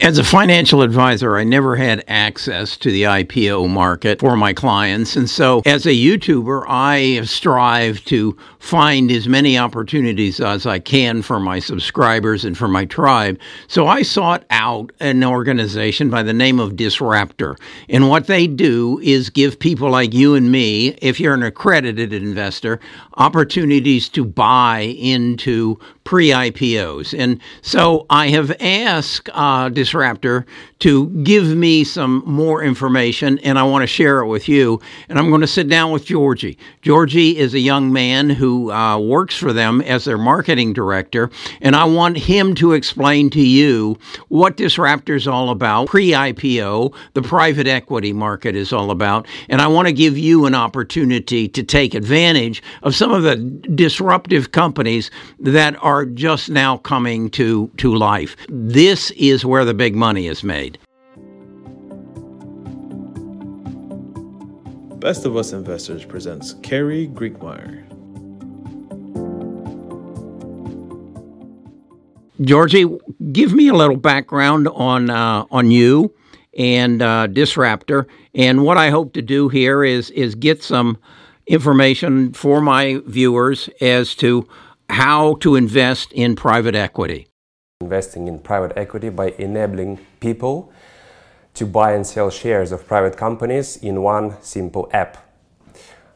As a financial advisor, I never had access to the IPO market for my clients. And so, as a YouTuber, I strive to find as many opportunities as I can for my subscribers and for my tribe. So, I sought out an organization by the name of Disruptor. And what they do is give people like you and me, if you're an accredited investor, opportunities to buy into pre IPOs. And so, I have asked uh, Disruptor to give me some more information, and I want to share it with you. And I'm going to sit down with Georgie. Georgie is a young man who uh, works for them as their marketing director, and I want him to explain to you what Disruptor is all about, pre IPO, the private equity market is all about. And I want to give you an opportunity to take advantage of some of the disruptive companies that are just now coming to, to life. This is where the big money is made. Best of Us Investors presents Carrie Griegmeyer. Georgie, give me a little background on uh, on you and uh, Disruptor. And what I hope to do here is is get some information for my viewers as to how to invest in private equity. Investing in private equity by enabling people to buy and sell shares of private companies in one simple app.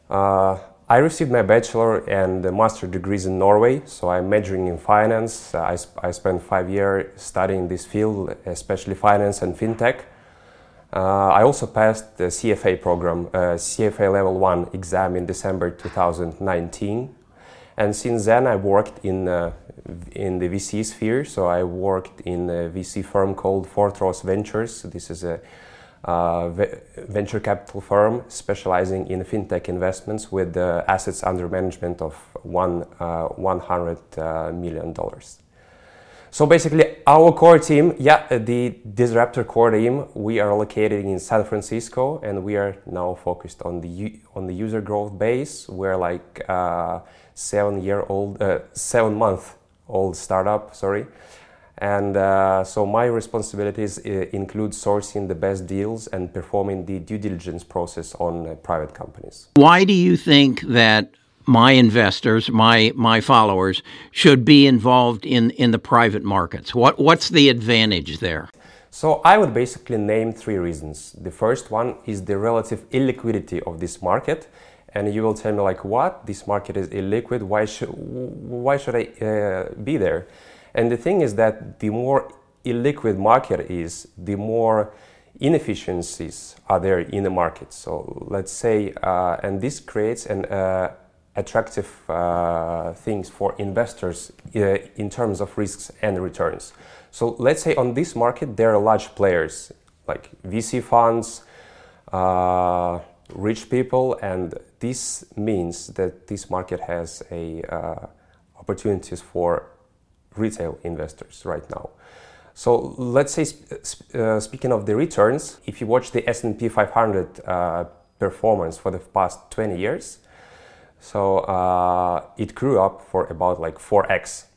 Uh, I received my bachelor and master degrees in Norway, so I'm majoring in finance. I, sp- I spent five years studying this field, especially finance and fintech. Uh, I also passed the CFA program, uh, CFA Level 1 exam in December 2019. And since then, I worked in, uh, in the VC sphere. So I worked in a VC firm called Fortress Ventures. This is a uh, venture capital firm specializing in fintech investments with uh, assets under management of one, uh, $100 uh, million. So basically, our core team, yeah, the Disruptor core team, we are located in San Francisco, and we are now focused on the on the user growth base. We're like uh, seven year old, uh, seven month old startup. Sorry, and uh, so my responsibilities uh, include sourcing the best deals and performing the due diligence process on uh, private companies. Why do you think that my investors, my my followers, should be involved in in the private markets? What what's the advantage there? So I would basically name three reasons. The first one is the relative illiquidity of this market, and you will tell me like, what? This market is illiquid. Why should why should I uh, be there? And the thing is that the more illiquid market is, the more inefficiencies are there in the market. So let's say, uh, and this creates an uh, attractive uh, things for investors uh, in terms of risks and returns. So let's say on this market there are large players like VC funds, uh, rich people, and this means that this market has a uh, opportunities for retail investors right now. So let's say, uh, speaking of the returns, if you watch the S&P 500 uh, performance for the past 20 years, so uh, it grew up for about like 4x.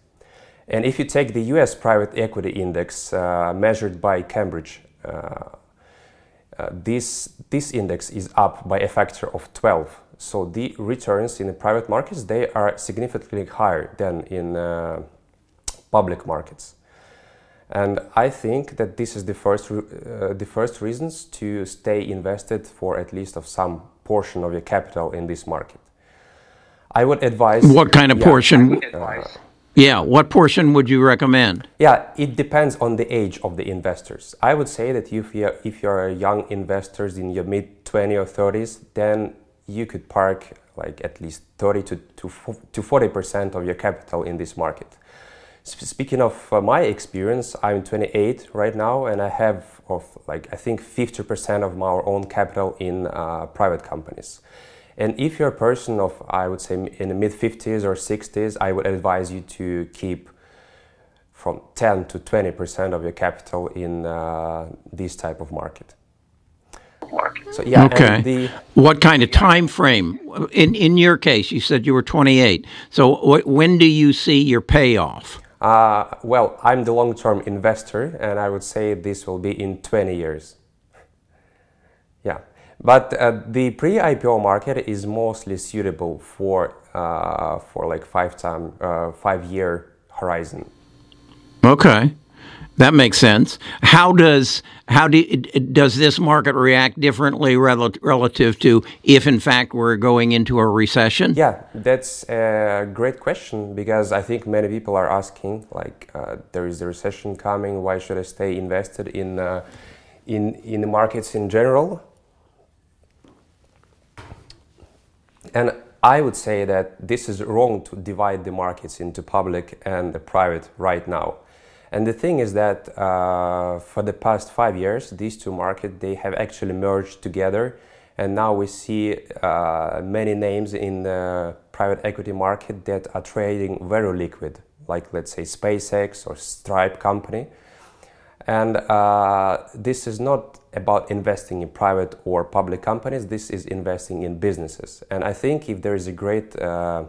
And if you take the US private equity index uh, measured by Cambridge, uh, uh, this, this index is up by a factor of 12. So the returns in the private markets, they are significantly higher than in uh, public markets. And I think that this is the first, uh, the first reasons to stay invested for at least of some portion of your capital in this market. I would advise. What kind of yeah, portion? Uh, yeah, what portion would you recommend? Yeah, it depends on the age of the investors. I would say that if you're, if you're young investors in your mid 20 or 30s, then you could park like at least 30 to, to, to 40% of your capital in this market. Speaking of uh, my experience, I'm 28 right now, and I have of like I think 50% of my own capital in uh, private companies. And if you're a person of, I would say, in the mid 50s or 60s, I would advise you to keep from 10 to 20 percent of your capital in uh, this type of market. So yeah. Okay. The, what kind of time frame? In in your case, you said you were 28. So wh- when do you see your payoff? Uh, well, I'm the long term investor, and I would say this will be in 20 years. yeah, but uh, the pre IPO market is mostly suitable for, uh, for like five, time, uh, five year horizon. Okay. That makes sense. How does how do does this market react differently rel- relative to if in fact we're going into a recession? Yeah, that's a great question because I think many people are asking like uh, there is a recession coming. Why should I stay invested in uh, in in the markets in general? And I would say that this is wrong to divide the markets into public and the private right now and the thing is that uh, for the past five years, these two markets they have actually merged together, and now we see uh, many names in the private equity market that are trading very liquid, like let's say SpaceX or Stripe company. And uh, this is not about investing in private or public companies. This is investing in businesses. And I think if there is a great, uh,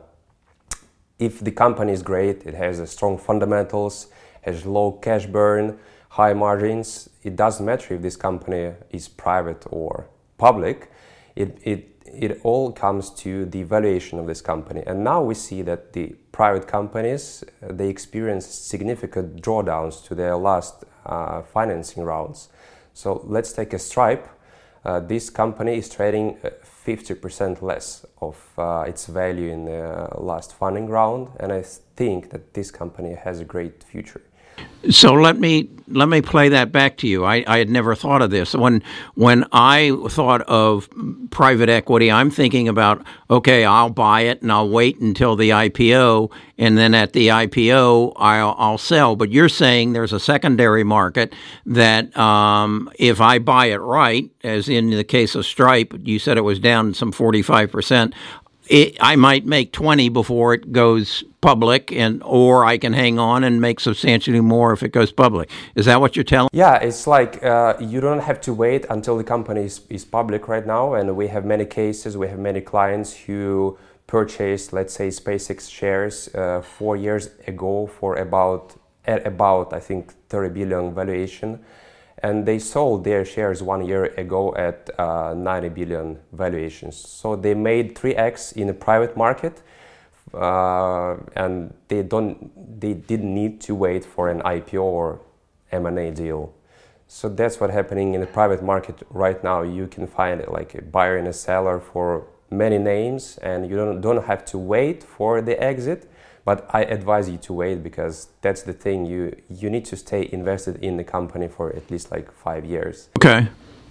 if the company is great, it has a strong fundamentals has low cash burn, high margins. It doesn't matter if this company is private or public. It, it, it all comes to the valuation of this company. And now we see that the private companies, they experience significant drawdowns to their last uh, financing rounds. So let's take a Stripe. Uh, this company is trading 50% uh, less of uh, its value in the last funding round, and I think that this company has a great future. So let me let me play that back to you. I, I had never thought of this. When when I thought of private equity, I'm thinking about okay, I'll buy it and I'll wait until the IPO, and then at the IPO I'll, I'll sell. But you're saying there's a secondary market that um, if I buy it right, as in the case of Stripe, you said it was down some 45 percent it, I might make 20 before it goes public and or I can hang on and make substantially more if it goes public. Is that what you're telling? Yeah, it's like uh, you don't have to wait until the company is, is public right now and we have many cases, we have many clients who purchased let's say SpaceX shares uh, 4 years ago for about at about I think 30 billion valuation and they sold their shares one year ago at uh, 90 billion valuations. So they made 3x in the private market, uh, and they don't, they didn't need to wait for an IPO or M&A deal. So that's what's happening in the private market right now. You can find like a buyer and a seller for many names, and you don't don't have to wait for the exit but I advise you to wait because that's the thing. You you need to stay invested in the company for at least like five years. Okay.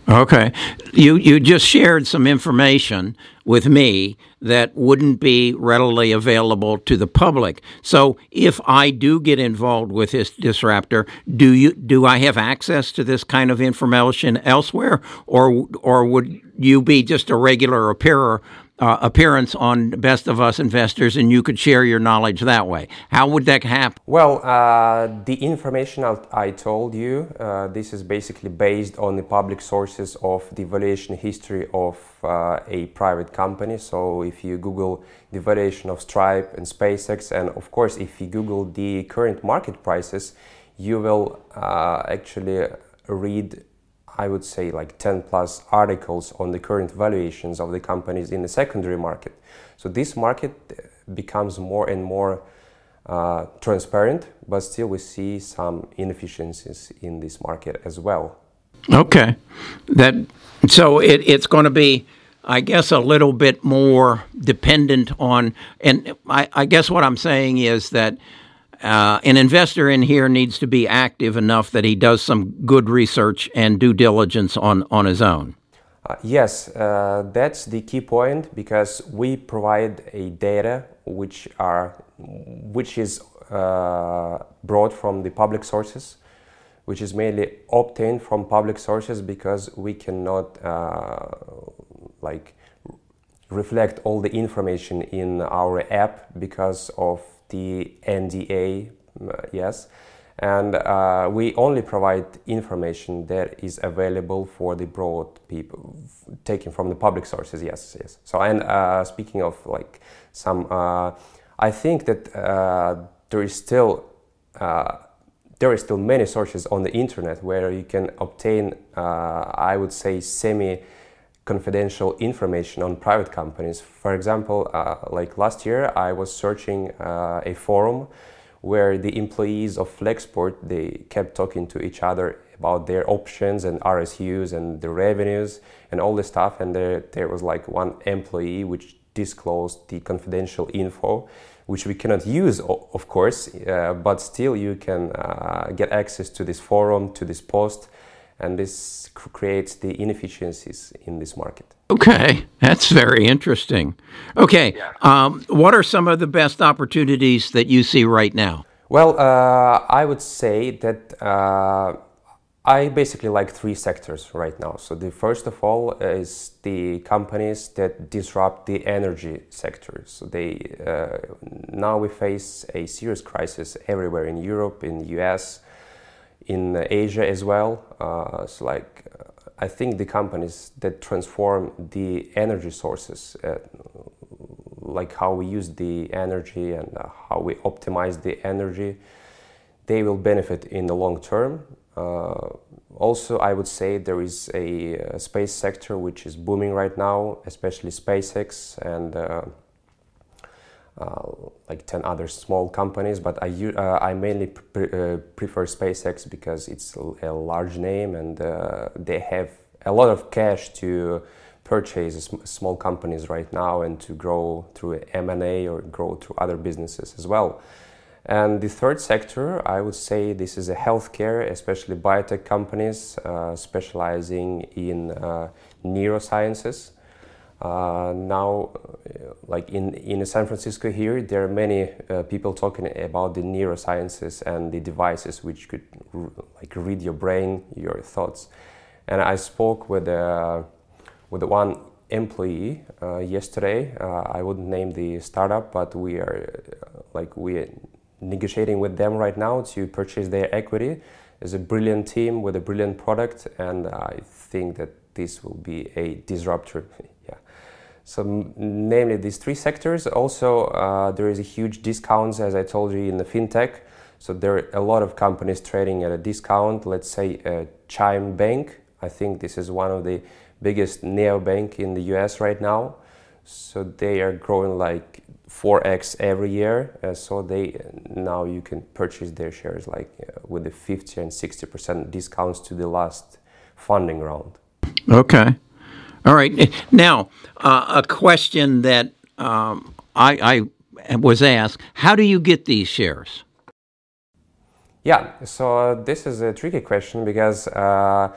Okay. You you just shared some information with me that wouldn't be readily available to the public. So if I do get involved with this disruptor, do you do I have access to this kind of information elsewhere or or would you be just a regular appearer uh, appearance on Best of Us Investors, and you could share your knowledge that way. How would that happen? Well, uh, the information I told you, uh, this is basically based on the public sources of the valuation history of uh, a private company. So if you Google the valuation of Stripe and SpaceX, and of course, if you Google the current market prices, you will uh, actually read I would say like 10 plus articles on the current valuations of the companies in the secondary market. So this market uh, becomes more and more uh, transparent, but still we see some inefficiencies in this market as well. Okay, that so it, it's going to be, I guess, a little bit more dependent on, and I, I guess what I'm saying is that uh, an investor in here needs to be active enough that he does some good research and due diligence on, on his own. Uh, yes, uh, that's the key point because we provide a data which are which is uh, brought from the public sources, which is mainly obtained from public sources because we cannot uh, like reflect all the information in our app because of the NDA, uh, yes, and uh, we only provide information that is available for the broad people, taken from the public sources. Yes, yes. So, and uh, speaking of like some, uh, I think that uh, there is still uh, there are still many sources on the internet where you can obtain, I would say, semi confidential information on private companies. For example, uh, like last year, I was searching uh, a forum where the employees of Flexport they kept talking to each other about their options and RSUs and the revenues and all this stuff. And there, there was like one employee which disclosed the confidential info, which we cannot use, of course, uh, but still you can uh, get access to this forum, to this post, and this creates the inefficiencies in this market. Okay, that's very interesting. Okay, yeah. um, what are some of the best opportunities that you see right now? Well, uh, I would say that uh, I basically like three sectors right now. So the first of all is the companies that disrupt the energy sector. So they uh, now we face a serious crisis everywhere in Europe, in the US, in Asia as well. Uh, so like uh, I think the companies that transform the energy sources, uh, like how we use the energy and uh, how we optimize the energy, they will benefit in the long term uh, also, I would say there is a, a, space sector which is booming right now, especially SpaceX and uh, like 10 other small companies. But I, uh, I mainly pre- uh, prefer SpaceX because it's a large name and uh, they have a lot of cash to purchase small companies right now and to grow through M&A or grow through other businesses as well. And the third sector, I would say this is a healthcare, especially biotech companies uh, specializing in uh, neurosciences. Uh, now, uh, like in, in San Francisco here, there are many uh, people talking about the neurosciences and the devices which could like read your brain, your thoughts. And I spoke with, uh, with one employee yesterday. I wouldn't name the startup, but we are like we negotiating with them right now to purchase their equity. It's a brilliant team with a brilliant product, and I think that this will be a disruptor. So, namely these three sectors. Also, uh, there is a huge discounts, as I told you, in the fintech. So there are a lot of companies trading at a discount. Let's say uh, Chime Bank. I think this is one of the biggest neo bank in the U.S. right now. So they are growing like 4x every year. Uh, so they now you can purchase their shares like uh, with the 50 and 60 percent discounts to the last funding round. Okay, all right. Now uh, a question that um, I, I was asked: How do you get these shares? Yeah, so this is a tricky question because uh,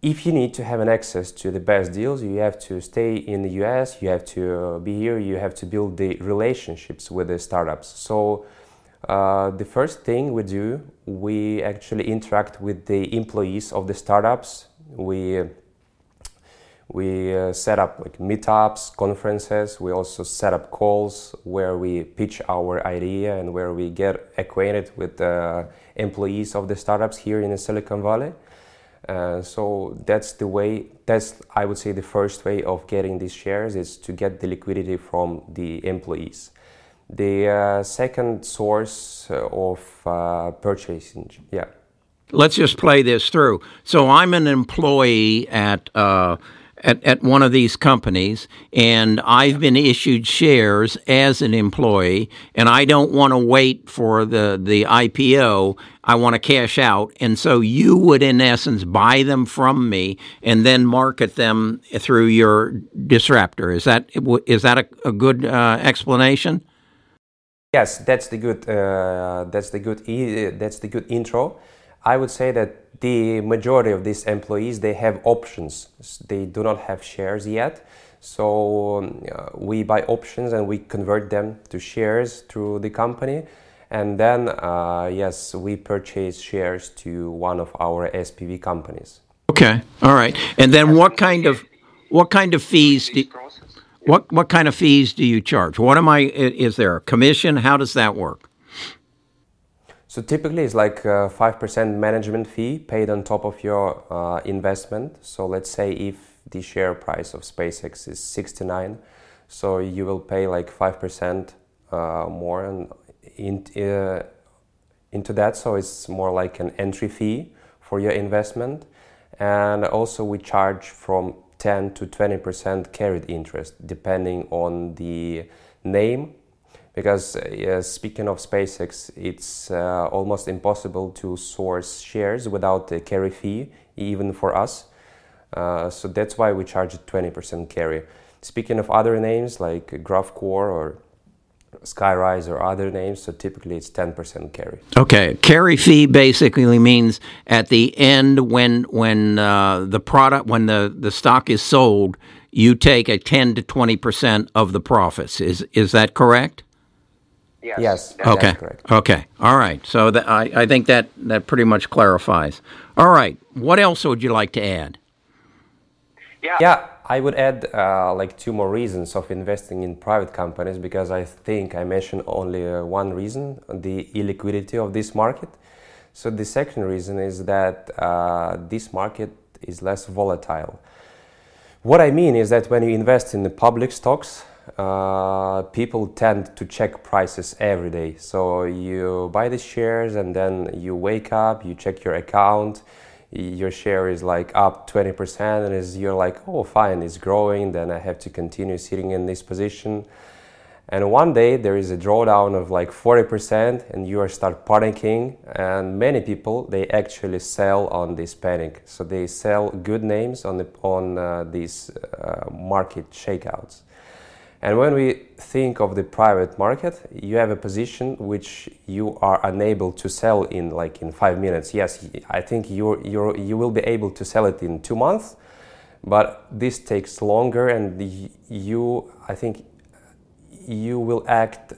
if you need to have an access to the best deals, you have to stay in the US, you have to be here, you have to build the relationships with the startups. So, uh, the first thing we do, we actually interact with the employees of the startups. We we uh, set up like meetups, conferences. We also set up calls where we pitch our idea and where we get acquainted with the employees of the startups here in the Silicon Valley. Uh, so that's the way. That's I would say the first way of getting these shares is to get the liquidity from the employees. The uh, second source uh, of uh, purchasing, yeah. Let's just play this through. So I'm an employee at uh, at, at one of these companies and I've been issued shares as an employee and I don't want to wait for the, the IPO. I want to cash out. And so you would, in essence, buy them from me and then market them through your disruptor. Is that, is that a, a good uh, explanation? Yes, that's the good. Uh, that's the good. that's the good intro. I would say that the majority of these employees they have options. They do not have shares yet. So um, uh, we buy options and we convert them to shares through the company. And then, uh, yes, we purchase shares to one of our SPV companies. Okay, all right. And then, what kind of what kind of fees do what what kind of fees do you charge? What am I? Is there a commission? How does that work? So typically it's like a 5% management fee paid on top of your uh, investment. So let's say if the share price of SpaceX is 69, so you will pay like 5% uh, more in, uh, into that. So it's more like an entry fee for your investment. And also, we charge from 10 to 20% carried interest depending on the name. Because uh, speaking of SpaceX, it's uh, almost impossible to source shares without a carry fee, even for us. Uh, so that's why we charge 20% carry. Speaking of other names like GraphCore or Skyrise or other names, so typically it's 10% carry. Okay, carry fee basically means at the end when when uh, the product when the, the stock is sold, you take a 10 to 20% of the profits. Is is that correct? Yes. yes okay. Okay. All right. So that, I I think that that pretty much clarifies. All right. What else would you like to add? Yeah. Yeah. I would add uh, like two more reasons of investing in private companies because I think I mentioned only uh, one reason the illiquidity of this market. So, the second reason is that uh, this market is less volatile. What I mean is that when you invest in the public stocks, uh, people tend to check prices every day. So, you buy the shares and then you wake up, you check your account your share is like up 20% and is you're like oh fine it's growing then i have to continue sitting in this position. And one day there is a drawdown of like 40% and you start panicking and many people they actually sell on this panic. So they sell good names on the on uh, these uh, market shakeouts and when we think of the private market, you have a position which you are unable to sell in like in five minutes. Yes, I think you you you will be able to sell it in two months, but this takes longer, and you I think you will act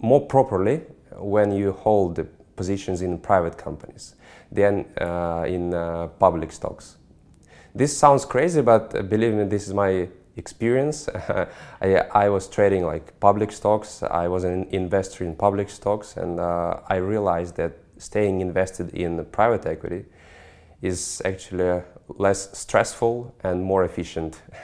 more properly when you hold the positions in private companies than uh, in uh, public stocks. This sounds crazy, but believe me, this is my experience. I, I, was trading like public stocks. I was an investor in public stocks, and uh, I realized that staying invested in private equity is actually less stressful and more efficient.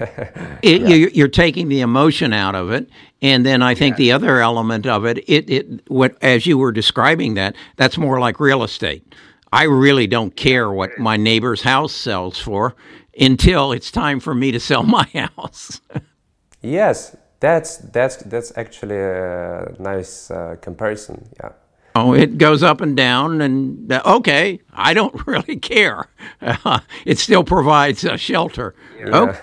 it, yeah. you're, taking the emotion out of it, and then I think yeah. the other element of it, it, it, what as you were describing that, that's more like real estate. I really don't care what my neighbor's house sells for until it's time for me to sell my house. yes, that's that's that's actually a nice uh, comparison. Yeah. Oh, it goes up and down, and uh, okay, I don't really care. Uh, it still provides a shelter. Yeah. Oh.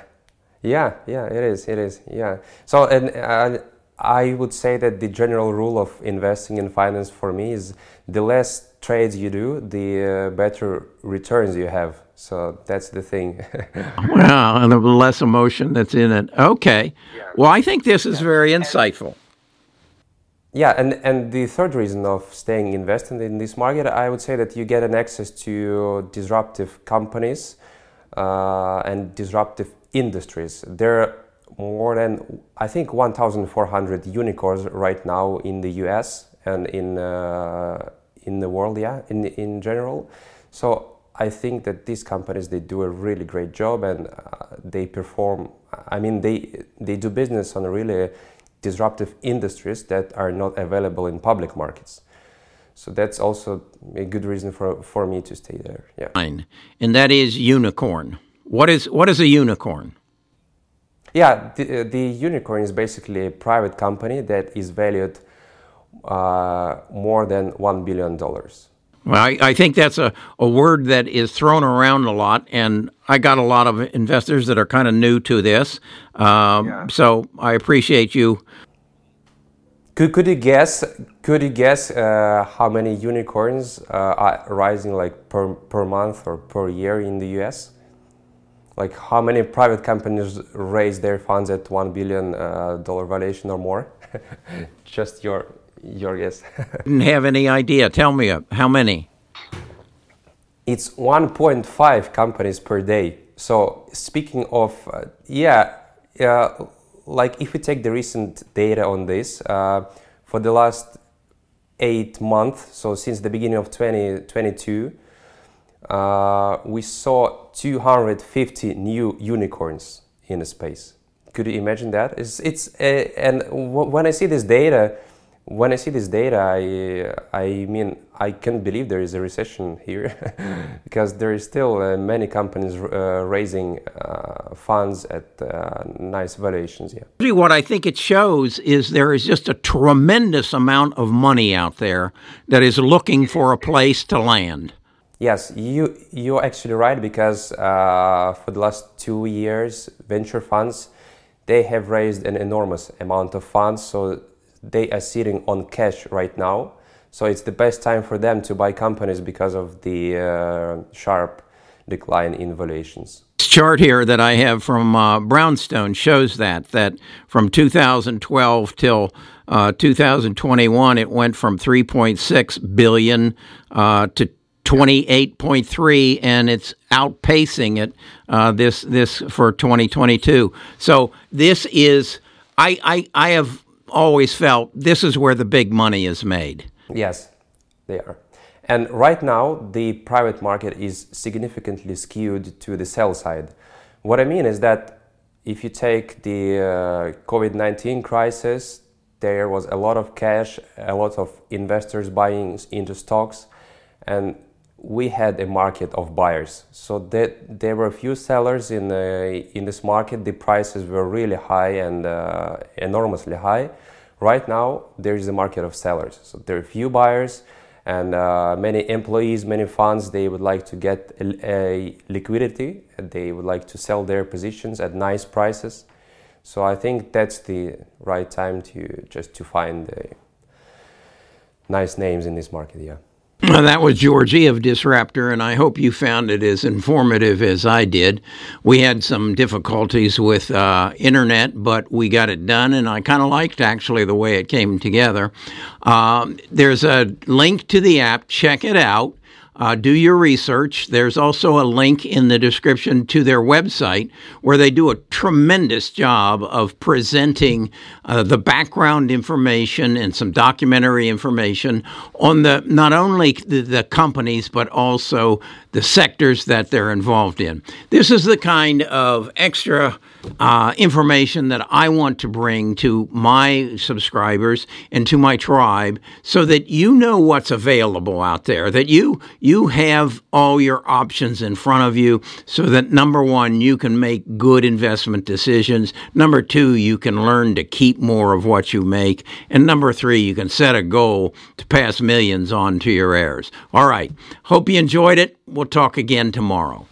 Yeah, yeah, it is. It is. Yeah. So, and uh, I would say that the general rule of investing in finance for me is the less trades you do, the uh, better returns you have. So that's the thing. wow, and the less emotion that's in it. Okay. Yeah. Well, I think this is yeah. very insightful. Yeah, and, and the third reason of staying invested in this market, I would say that you get an access to disruptive companies uh, and disruptive industries. There are more than, I think, 1,400 unicorns right now in the US and in, uh, in the world, yeah, in, in general. So I think that these companies they do a really great job and uh, they perform. I mean, they they do business on really disruptive industries that are not available in public markets. So that's also a good reason for for me to stay there. Yeah. And that is unicorn. What is what is a unicorn? Yeah, the, the unicorn is basically a private company that is valued uh, more than one billion dollars. Well, I, I, think that's a, a word that is thrown around a lot, and I got a lot of investors that are kind of new to this. Um, yeah. So I appreciate you. Could, could you guess? Could you guess uh, how many unicorns uh, are rising like per per month or per year in the U.S.? Like how many private companies raise their funds at one billion dollar valuation or more? Just your your guess. Didn't have any idea. Tell me how many? It's 1.5 companies per day. So speaking of, uh, yeah, uh, like if we take the recent data on this, uh, for the last eight months, so since the beginning of 2022, uh, we saw 250 new unicorns in the space. Could you imagine that? It's, it's uh, and w- when I see this data, when I see this data, I, I mean, I can't believe there is a recession here because there is still uh, many companies uh, raising uh, funds at uh, nice valuations. Yeah. What I think it shows is there is just a tremendous amount of money out there that is looking for a place to land. Yes, you you're actually right because uh, for the last two years, venture funds they have raised an enormous amount of funds. So they are sitting on cash right now. So it's the best time for them to buy companies because of the uh, sharp decline in valuations. This chart here that I have from uh, Brownstone shows that that from 2012 till uh, 2021, it went from 3.6 billion uh, to 28.3, and it's outpacing it uh, this this for 2022. So this is I, I I have always felt this is where the big money is made. Yes, they are. And right now, the private market is significantly skewed to the sell side. What I mean is that if you take the uh, COVID 19 crisis, there was a lot of cash, a lot of investors buying into stocks, and we had a market of buyers. So that there were a few sellers in the, in this market. The prices were really high and uh, enormously high. Right now, there is a market of sellers. So there are few buyers and uh, many employees, many funds. They would like to get a, a liquidity. They would like to sell their positions at nice prices. So I think that's the right time to just to find the nice names in this market. Yeah. That was Georgie of Disruptor, and I hope you found it as informative as I did. We had some difficulties with uh, internet, but we got it done, and I kind of liked actually the way it came together. Um, there's a link to the app. Check it out. Uh, do your research. There's also a link in the description to their website where they do a tremendous job of presenting uh, the background information and some documentary information on the not only the, the companies but also the sectors that they're involved in. This is the kind of extra uh, information that I want to bring to my subscribers and to my tribe so that you know what's available out there, that you, you have all your options in front of you so that number one, you can make good investment decisions. Number two, you can learn to keep more of what you make. And number three, you can set a goal to pass millions on to your heirs. All right. Hope you enjoyed it. We'll talk again tomorrow.